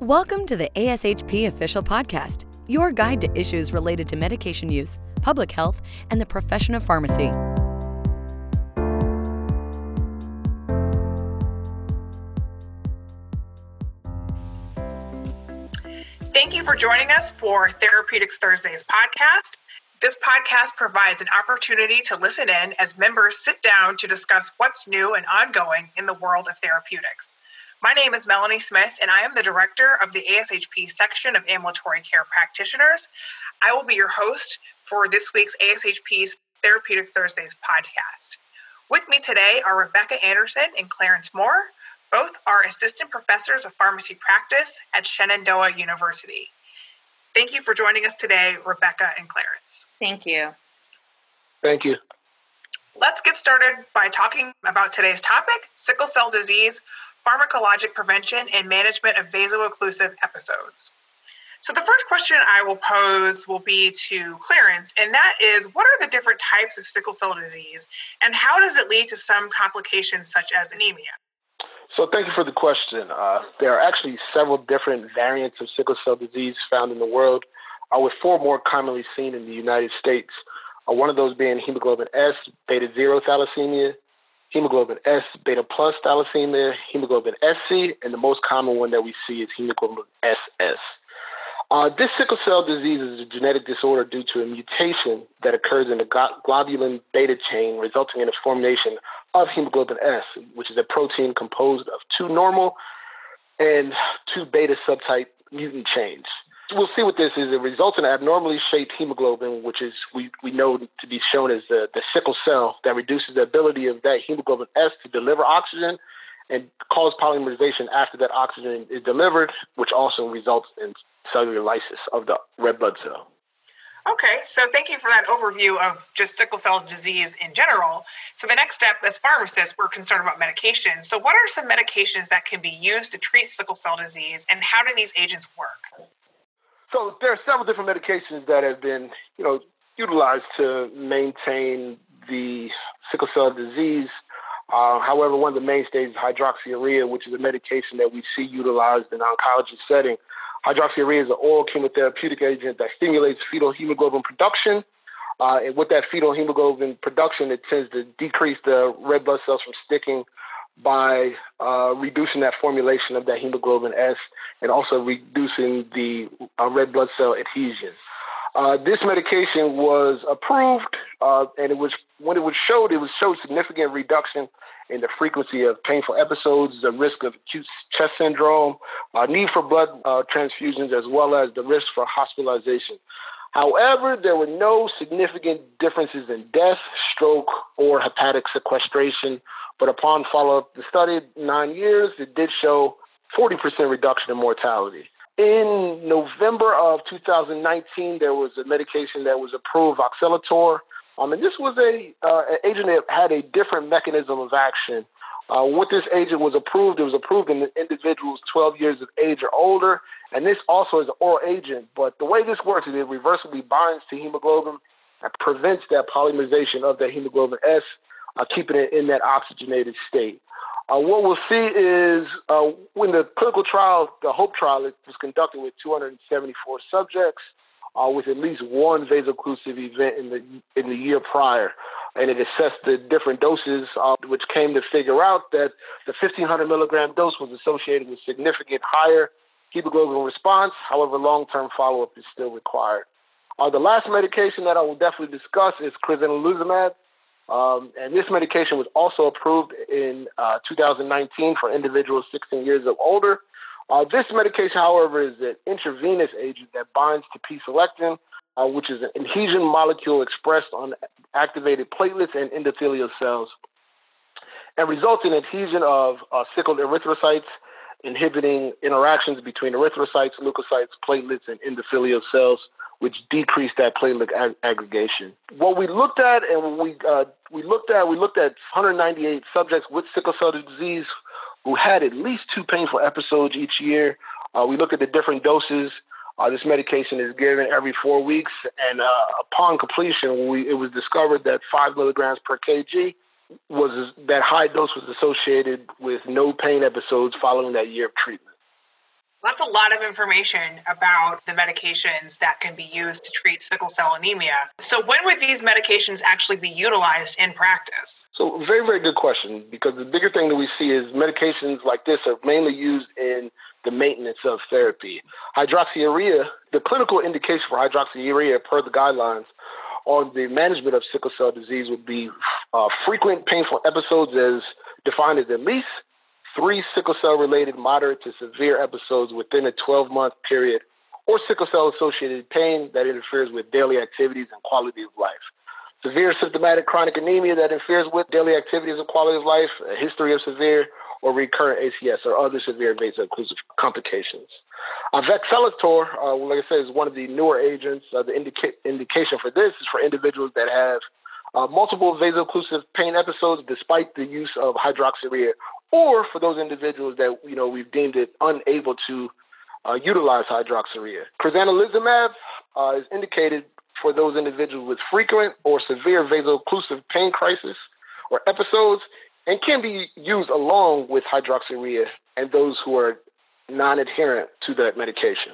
Welcome to the ASHP Official Podcast, your guide to issues related to medication use, public health, and the profession of pharmacy. Thank you for joining us for Therapeutics Thursdays podcast. This podcast provides an opportunity to listen in as members sit down to discuss what's new and ongoing in the world of therapeutics. My name is Melanie Smith, and I am the director of the ASHP section of Ambulatory Care Practitioners. I will be your host for this week's ASHP's Therapeutic Thursdays podcast. With me today are Rebecca Andersen and Clarence Moore. Both are assistant professors of pharmacy practice at Shenandoah University. Thank you for joining us today, Rebecca and Clarence. Thank you. Thank you. Let's get started by talking about today's topic sickle cell disease, pharmacologic prevention and management of vaso-occlusive episodes. So the first question I will pose will be to Clarence, and that is what are the different types of sickle cell disease and how does it lead to some complications such as anemia? So thank you for the question. Uh, there are actually several different variants of sickle cell disease found in the world, uh, with four more commonly seen in the United States. Uh, one of those being hemoglobin S, beta zero thalassemia, hemoglobin S beta plus thalassemia, hemoglobin SC, and the most common one that we see is hemoglobin SS. Uh, this sickle cell disease is a genetic disorder due to a mutation that occurs in the globulin beta chain, resulting in the formation of hemoglobin S, which is a protein composed of two normal and two beta subtype mutant chains we'll see what this is. It results in abnormally shaped hemoglobin, which is we, we know to be shown as the, the sickle cell that reduces the ability of that hemoglobin S to deliver oxygen and cause polymerization after that oxygen is delivered, which also results in cellular lysis of the red blood cell. Okay, so thank you for that overview of just sickle cell disease in general. So, the next step, as pharmacists, we're concerned about medications. So, what are some medications that can be used to treat sickle cell disease, and how do these agents work? So there are several different medications that have been, you know, utilized to maintain the sickle cell disease. Uh, however, one of the mainstays is hydroxyurea, which is a medication that we see utilized in oncology setting. Hydroxyurea is an oral chemotherapeutic agent that stimulates fetal hemoglobin production. Uh, and with that fetal hemoglobin production, it tends to decrease the red blood cells from sticking by uh, reducing that formulation of that hemoglobin S and also reducing the uh, red blood cell adhesion. Uh, this medication was approved, uh, and it was when it was showed, it was showed significant reduction in the frequency of painful episodes, the risk of acute chest syndrome, uh, need for blood uh, transfusions, as well as the risk for hospitalization. However, there were no significant differences in death, stroke, or hepatic sequestration but upon follow up the study, nine years, it did show 40% reduction in mortality. In November of 2019, there was a medication that was approved, Voxelotor. Um, and this was a uh, an agent that had a different mechanism of action. Uh, what this agent was approved, it was approved in individuals 12 years of age or older, and this also is an oral agent. But the way this works is it reversibly binds to hemoglobin and prevents that polymerization of that hemoglobin S uh, keeping it in that oxygenated state. Uh, what we'll see is uh, when the clinical trial, the HOPE trial, was conducted with 274 subjects uh, with at least one vaso-occlusive event in the in the year prior, and it assessed the different doses, uh, which came to figure out that the 1500 milligram dose was associated with significant higher hemoglobin response. However, long-term follow-up is still required. Uh, the last medication that I will definitely discuss is crizanlizumab. Um, and this medication was also approved in uh, 2019 for individuals 16 years or older. Uh, this medication, however, is an intravenous agent that binds to P-selectin, uh, which is an adhesion molecule expressed on activated platelets and endothelial cells, and results in adhesion of uh, sickled erythrocytes, inhibiting interactions between erythrocytes, leukocytes, platelets, and endothelial cells which decreased that platelet ag- aggregation. What we looked at, and we uh, we looked at, we looked at 198 subjects with sickle cell disease who had at least two painful episodes each year. Uh, we looked at the different doses. Uh, this medication is given every four weeks, and uh, upon completion, we, it was discovered that five milligrams per kg was that high dose was associated with no pain episodes following that year of treatment. That's a lot of information about the medications that can be used to treat sickle cell anemia. So, when would these medications actually be utilized in practice? So, very, very good question because the bigger thing that we see is medications like this are mainly used in the maintenance of therapy. Hydroxyurea, the clinical indication for hydroxyurea per the guidelines on the management of sickle cell disease would be uh, frequent painful episodes as defined as at least three sickle cell related moderate to severe episodes within a 12 month period, or sickle cell associated pain that interferes with daily activities and quality of life. Severe symptomatic chronic anemia that interferes with daily activities and quality of life, a history of severe or recurrent ACS or other severe vaso-occlusive complications. Uh, uh, like I said, is one of the newer agents. Uh, the indica- indication for this is for individuals that have uh, multiple vaso-occlusive pain episodes despite the use of hydroxyurea or for those individuals that you know we've deemed it unable to uh, utilize hydroxyurea. Crizanlizumab uh, is indicated for those individuals with frequent or severe vaso-occlusive pain crisis or episodes and can be used along with hydroxyurea and those who are non-adherent to that medication.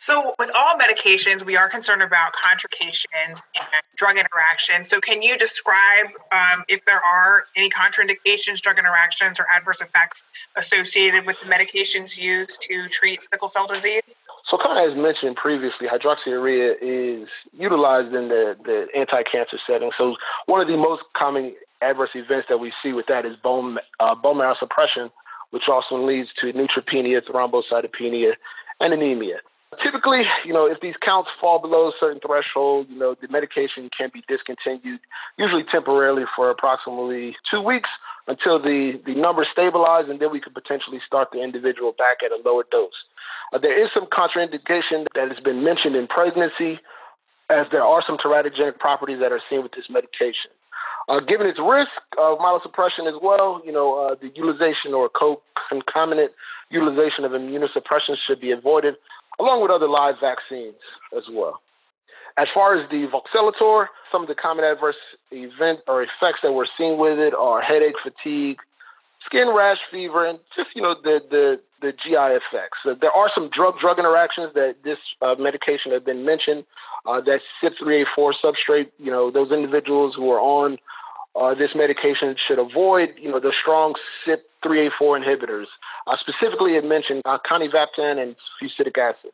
So, with all medications, we are concerned about contraindications and drug interactions. So, can you describe um, if there are any contraindications, drug interactions, or adverse effects associated with the medications used to treat sickle cell disease? So, kind of as mentioned previously, hydroxyurea is utilized in the, the anti cancer setting. So, one of the most common adverse events that we see with that is bone, uh, bone marrow suppression, which also leads to neutropenia, thrombocytopenia, and anemia. Typically, you know, if these counts fall below a certain threshold, you know, the medication can be discontinued, usually temporarily for approximately two weeks until the, the numbers stabilize, and then we could potentially start the individual back at a lower dose. Uh, there is some contraindication that has been mentioned in pregnancy, as there are some teratogenic properties that are seen with this medication. Uh, given its risk of myelosuppression as well, you know, uh, the utilization or co-concomitant utilization of immunosuppression should be avoided along with other live vaccines as well. As far as the Voxelotor, some of the common adverse event or effects that we're seeing with it are headache, fatigue, skin rash, fever, and just you know the the, the GI effects. So there are some drug-drug interactions that this uh, medication has been mentioned. Uh, that CYP3A4 substrate, you know, those individuals who are on uh, this medication should avoid, you know, the strong CYP3A4 inhibitors. Uh, specifically, it mentioned uh, conivaptan and fusidic acid.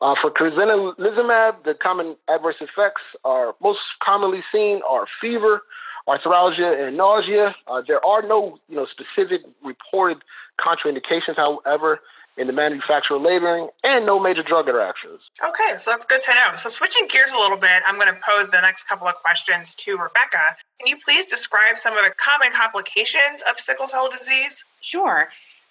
Uh, for crizanlizumab, the common adverse effects are most commonly seen are fever, arthralgia, and nausea. Uh, there are no, you know, specific reported contraindications. However, in the manufacturer labeling and no major drug interactions. Okay, so that's good to know. So, switching gears a little bit, I'm going to pose the next couple of questions to Rebecca. Can you please describe some of the common complications of sickle cell disease? Sure.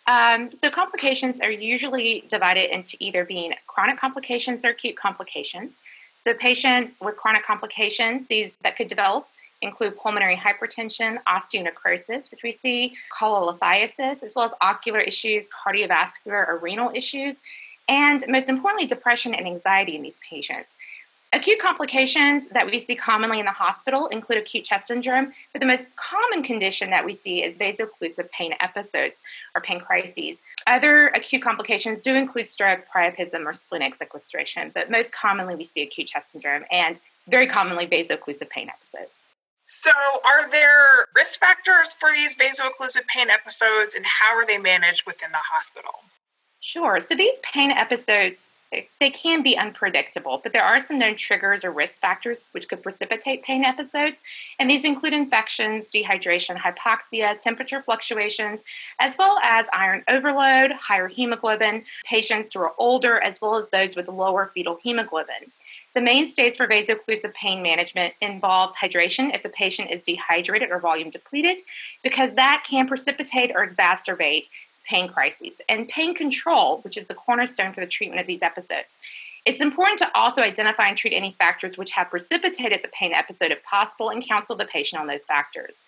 Um, so, complications are usually divided into either being chronic complications or acute complications. So, patients with chronic complications, these that could develop include pulmonary hypertension, osteonecrosis, which we see, cholelithiasis, as well as ocular issues, cardiovascular or renal issues, and most importantly, depression and anxiety in these patients. Acute complications that we see commonly in the hospital include acute chest syndrome, but the most common condition that we see is vaso-occlusive pain episodes or pain crises. Other acute complications do include stroke, priapism, or splenic sequestration, but most commonly we see acute chest syndrome and very commonly vaso-occlusive pain episodes. So, are there risk factors for these vaso-occlusive pain episodes, and how are they managed within the hospital? Sure. So, these pain episodes eh, they can be unpredictable, but there are some known triggers or risk factors which could precipitate pain episodes, and these include infections, dehydration, hypoxia, temperature fluctuations, as well as iron overload, higher hemoglobin, patients who are older, as well as those with lower fetal hemoglobin. The mainstays for vaso-occlusive pain management involves hydration if the patient is dehydrated or volume depleted, because that can precipitate or exacerbate pain crises, and pain control, which is the cornerstone for the treatment of these episodes. It's important to also identify and treat any factors which have precipitated the pain episode if possible and counsel the patient on those factors.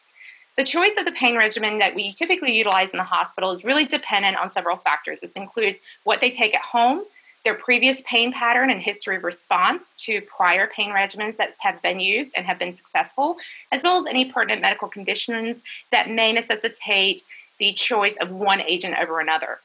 The choice of the pain regimen that we typically utilize in the hospital is really dependent on several factors. This includes what they take at home, their previous pain pattern and history of response to prior pain regimens that have been used and have been successful, as well as any pertinent medical conditions that may necessitate the choice of one agent over another.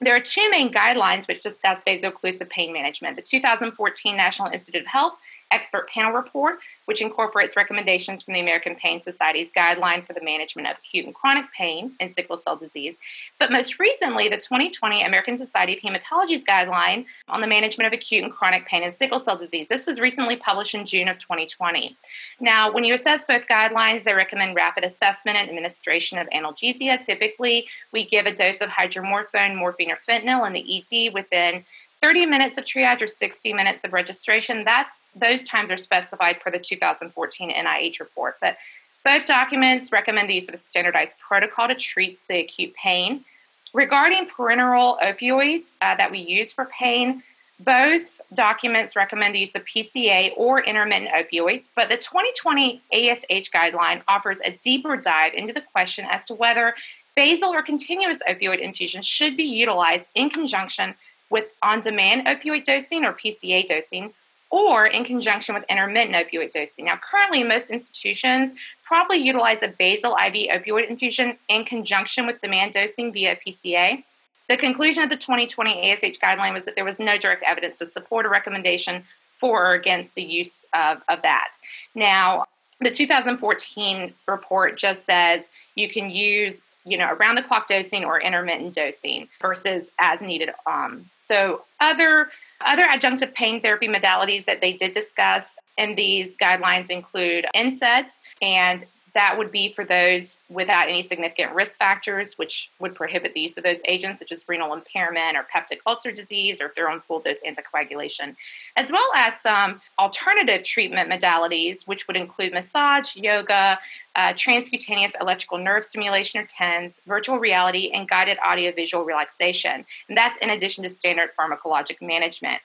there are two main guidelines which discuss vaso-occlusive pain management the 2014 National Institute of Health expert panel report, which incorporates recommendations from the American Pain Society's guideline for the management of acute and chronic pain and sickle cell disease. But most recently, the 2020 American Society of Hematology's guideline on the management of acute and chronic pain and sickle cell disease. This was recently published in June of 2020. Now, when you assess both guidelines, they recommend rapid assessment and administration of analgesia. Typically, we give a dose of hydromorphone, morphine, or fentanyl in the ED within 30 minutes of triage or 60 minutes of registration. That's those times are specified per the 2014 NIH report. But both documents recommend the use of a standardized protocol to treat the acute pain. Regarding parenteral opioids uh, that we use for pain, both documents recommend the use of PCA or intermittent opioids, but the 2020 ASH guideline offers a deeper dive into the question as to whether basal or continuous opioid infusion should be utilized in conjunction with on demand opioid dosing or PCA dosing, or in conjunction with intermittent opioid dosing. Now, currently, most institutions probably utilize a basal IV opioid infusion in conjunction with demand dosing via PCA. The conclusion of the 2020 ASH guideline was that there was no direct evidence to support a recommendation for or against the use of, of that. Now, the 2014 report just says you can use you know, around the clock dosing or intermittent dosing versus as needed. Um, so other other adjunctive pain therapy modalities that they did discuss in these guidelines include NSAIDs and that would be for those without any significant risk factors, which would prohibit the use of those agents, such as renal impairment or peptic ulcer disease, or if they're on full dose anticoagulation, as well as some alternative treatment modalities, which would include massage, yoga, uh, transcutaneous electrical nerve stimulation or TENS, virtual reality, and guided audiovisual relaxation. And that's in addition to standard pharmacologic management.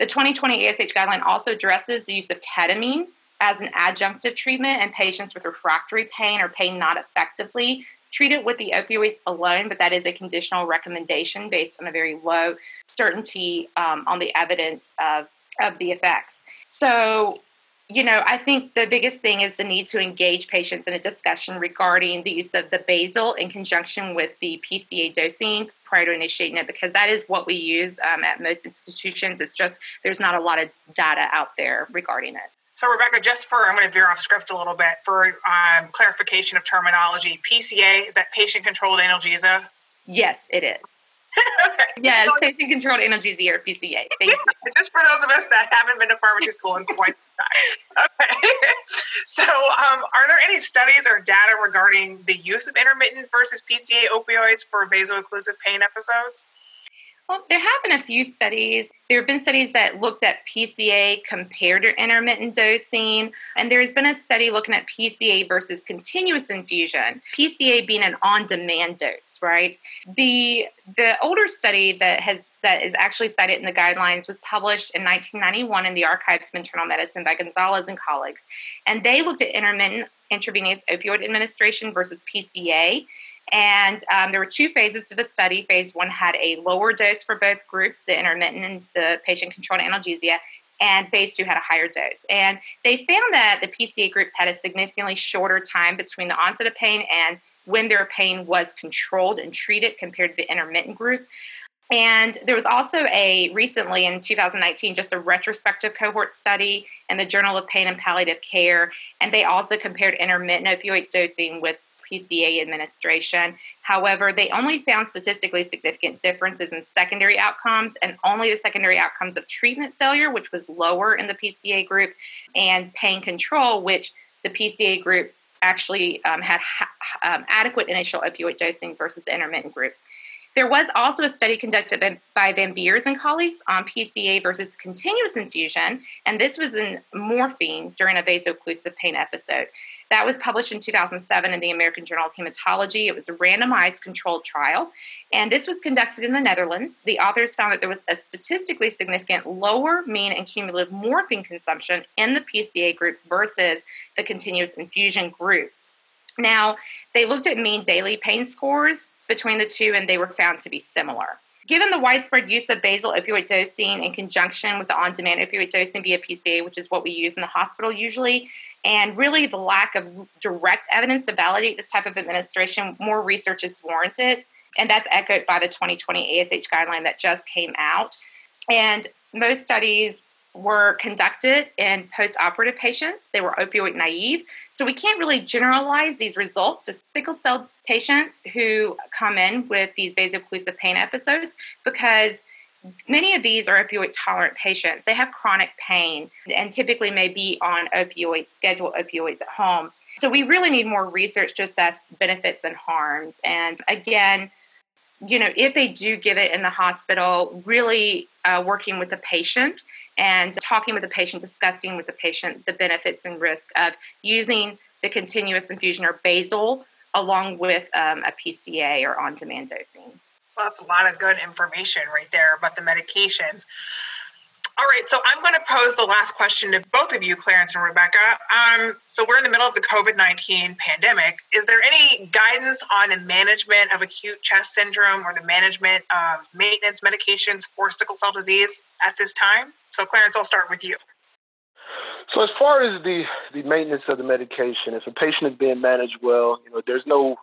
The 2020 ASH guideline also addresses the use of ketamine as an adjunctive treatment in patients with refractory pain or pain not effectively treated with the opioids alone, but that is a conditional recommendation based on a very low certainty um, on the evidence of, of the effects. So, you know, I think the biggest thing is the need to engage patients in a discussion regarding the use of the basal in conjunction with the PCA dosing prior to initiating it, because that is what we use um, at most institutions. It's just there's not a lot of data out there regarding it. So, Rebecca, just for I'm going to veer off script a little bit for um, clarification of terminology. PCA is that patient controlled analgesia? Yes, it is. okay. Yes, so, patient controlled analgesia or PCA. Thank you. Just for those of us that haven't been to pharmacy school in quite some time. Okay. so, um, are there any studies or data regarding the use of intermittent versus PCA opioids for vaso-occlusive pain episodes? Well, there have been a few studies. There have been studies that looked at PCA compared to intermittent dosing, and there's been a study looking at PCA versus continuous infusion. PCA being an on-demand dose, right? The the older study that has that is actually cited in the guidelines was published in 1991 in the Archives of Internal Medicine by Gonzalez and colleagues, and they looked at intermittent intravenous opioid administration versus PCA. And um, there were two phases to the study. Phase one had a lower dose for both groups, the intermittent and the patient controlled analgesia, and phase two had a higher dose. And they found that the PCA groups had a significantly shorter time between the onset of pain and when their pain was controlled and treated compared to the intermittent group. And there was also a recently in 2019 just a retrospective cohort study in the Journal of Pain and Palliative Care. And they also compared intermittent opioid dosing with PCA administration. However, they only found statistically significant differences in secondary outcomes and only the secondary outcomes of treatment failure, which was lower in the PCA group, and pain control, which the PCA group actually um, had ha- um, adequate initial opioid dosing versus the intermittent group. There was also a study conducted by Van Beers and colleagues on PCA versus continuous infusion, and this was in morphine during a vaso-occlusive pain episode. That was published in 2007 in the American Journal of Hematology. It was a randomized controlled trial, and this was conducted in the Netherlands. The authors found that there was a statistically significant lower mean and cumulative morphine consumption in the PCA group versus the continuous infusion group. Now, they looked at mean daily pain scores between the two, and they were found to be similar. Given the widespread use of basal opioid dosing in conjunction with the on demand opioid dosing via PCA, which is what we use in the hospital usually, and really the lack of direct evidence to validate this type of administration, more research is warranted. And that's echoed by the 2020 ASH guideline that just came out. And most studies were conducted in post operative patients. They were opioid naive. So we can't really generalize these results to sickle cell patients who come in with these vaso-occlusive pain episodes because many of these are opioid tolerant patients. They have chronic pain and typically may be on opioids, scheduled opioids at home. So we really need more research to assess benefits and harms. And again, you know, if they do give it in the hospital, really uh, working with the patient and talking with the patient, discussing with the patient the benefits and risk of using the continuous infusion or basal along with um, a PCA or on demand dosing. Well, that's a lot of good information right there about the medications. All right, so I'm going to pose the last question to both of you, Clarence and Rebecca. Um, so we're in the middle of the COVID 19 pandemic. Is there any guidance on the management of acute chest syndrome or the management of maintenance medications for sickle cell disease at this time? So, Clarence, I'll start with you. So, as far as the the maintenance of the medication, if a patient is being managed well, you know, there's no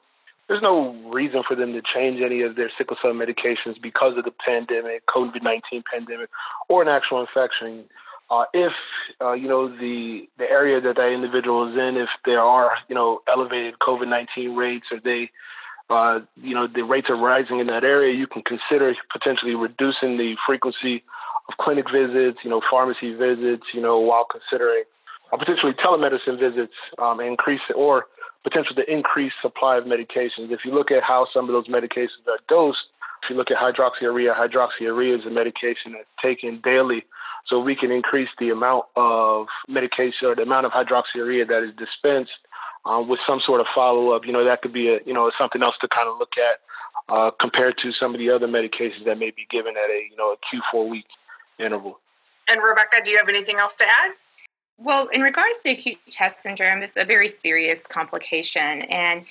there's no reason for them to change any of their sickle cell medications because of the pandemic, COVID 19 pandemic, or an actual infection. Uh, if uh, you know the the area that that individual is in, if there are you know elevated COVID nineteen rates, or they uh, you know the rates are rising in that area, you can consider potentially reducing the frequency of clinic visits, you know, pharmacy visits, you know, while considering uh, potentially telemedicine visits, um, increase or potential to increase supply of medications. If you look at how some of those medications are dosed, if you look at hydroxyurea, hydroxyurea is a medication that's taken daily. So we can increase the amount of medication or the amount of hydroxyurea that is dispensed um, with some sort of follow up. You know, that could be a, you know, something else to kind of look at uh, compared to some of the other medications that may be given at a, you know, a Q4 week interval. And Rebecca, do you have anything else to add? Well, in regards to acute chest syndrome, it's a very serious complication. And,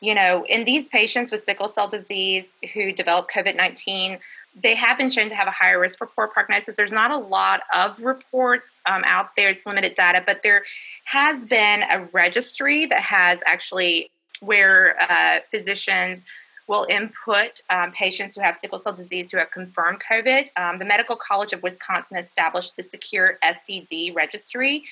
you know, in these patients with sickle cell disease who develop COVID 19, they have been shown to have a higher risk for poor prognosis. There's not a lot of reports um, out there, it's limited data, but there has been a registry that has actually where uh, physicians will input um, patients who have sickle cell disease who have confirmed COVID. Um, the Medical College of Wisconsin established the Secure SCD registry,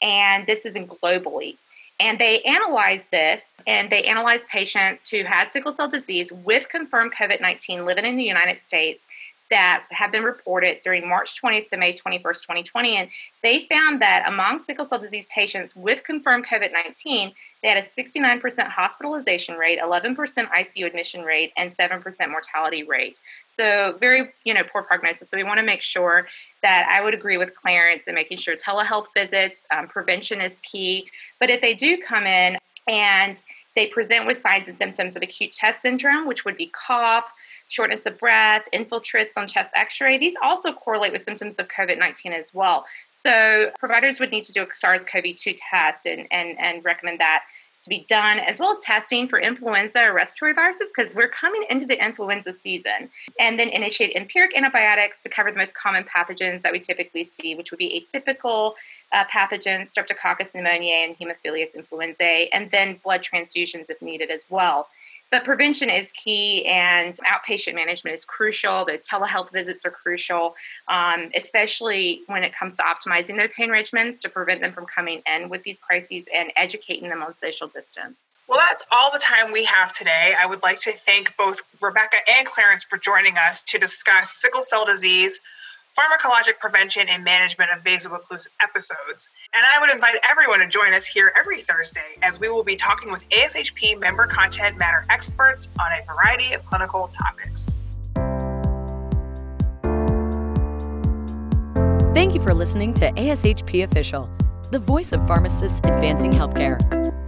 and this is in globally. And they analyzed this and they analyzed patients who had sickle cell disease with confirmed COVID 19 living in the United States that have been reported during March 20th to May 21st, 2020. And they found that among sickle cell disease patients with confirmed COVID 19, they had a 69% hospitalization rate, 11% ICU admission rate, and 7% mortality rate. So very, you know, poor prognosis. So we want to make sure that I would agree with Clarence and making sure telehealth visits, um, prevention is key. But if they do come in and they present with signs and symptoms of acute chest syndrome, which would be cough, shortness of breath, infiltrates on chest x ray. These also correlate with symptoms of COVID 19 as well. So, providers would need to do a SARS CoV 2 test and, and, and recommend that to be done, as well as testing for influenza or respiratory viruses, because we're coming into the influenza season. And then initiate empiric antibiotics to cover the most common pathogens that we typically see, which would be atypical uh, pathogens, Streptococcus pneumoniae and Haemophilus influenzae, and then blood transfusions if needed as well. But prevention is key, and outpatient management is crucial. Those telehealth visits are crucial, um, especially when it comes to optimizing their pain regimens to prevent them from coming in with these crises and educating them on social distance. Well, that's all the time we have today. I would like to thank both Rebecca and Clarence for joining us to discuss sickle cell disease, pharmacologic prevention and management of vaso-occlusive episodes. And I would invite everyone to join us here every Thursday as we will be talking with ASHP member content matter experts on a variety of clinical topics. Thank you for listening to ASHP Official, the voice of pharmacists advancing healthcare.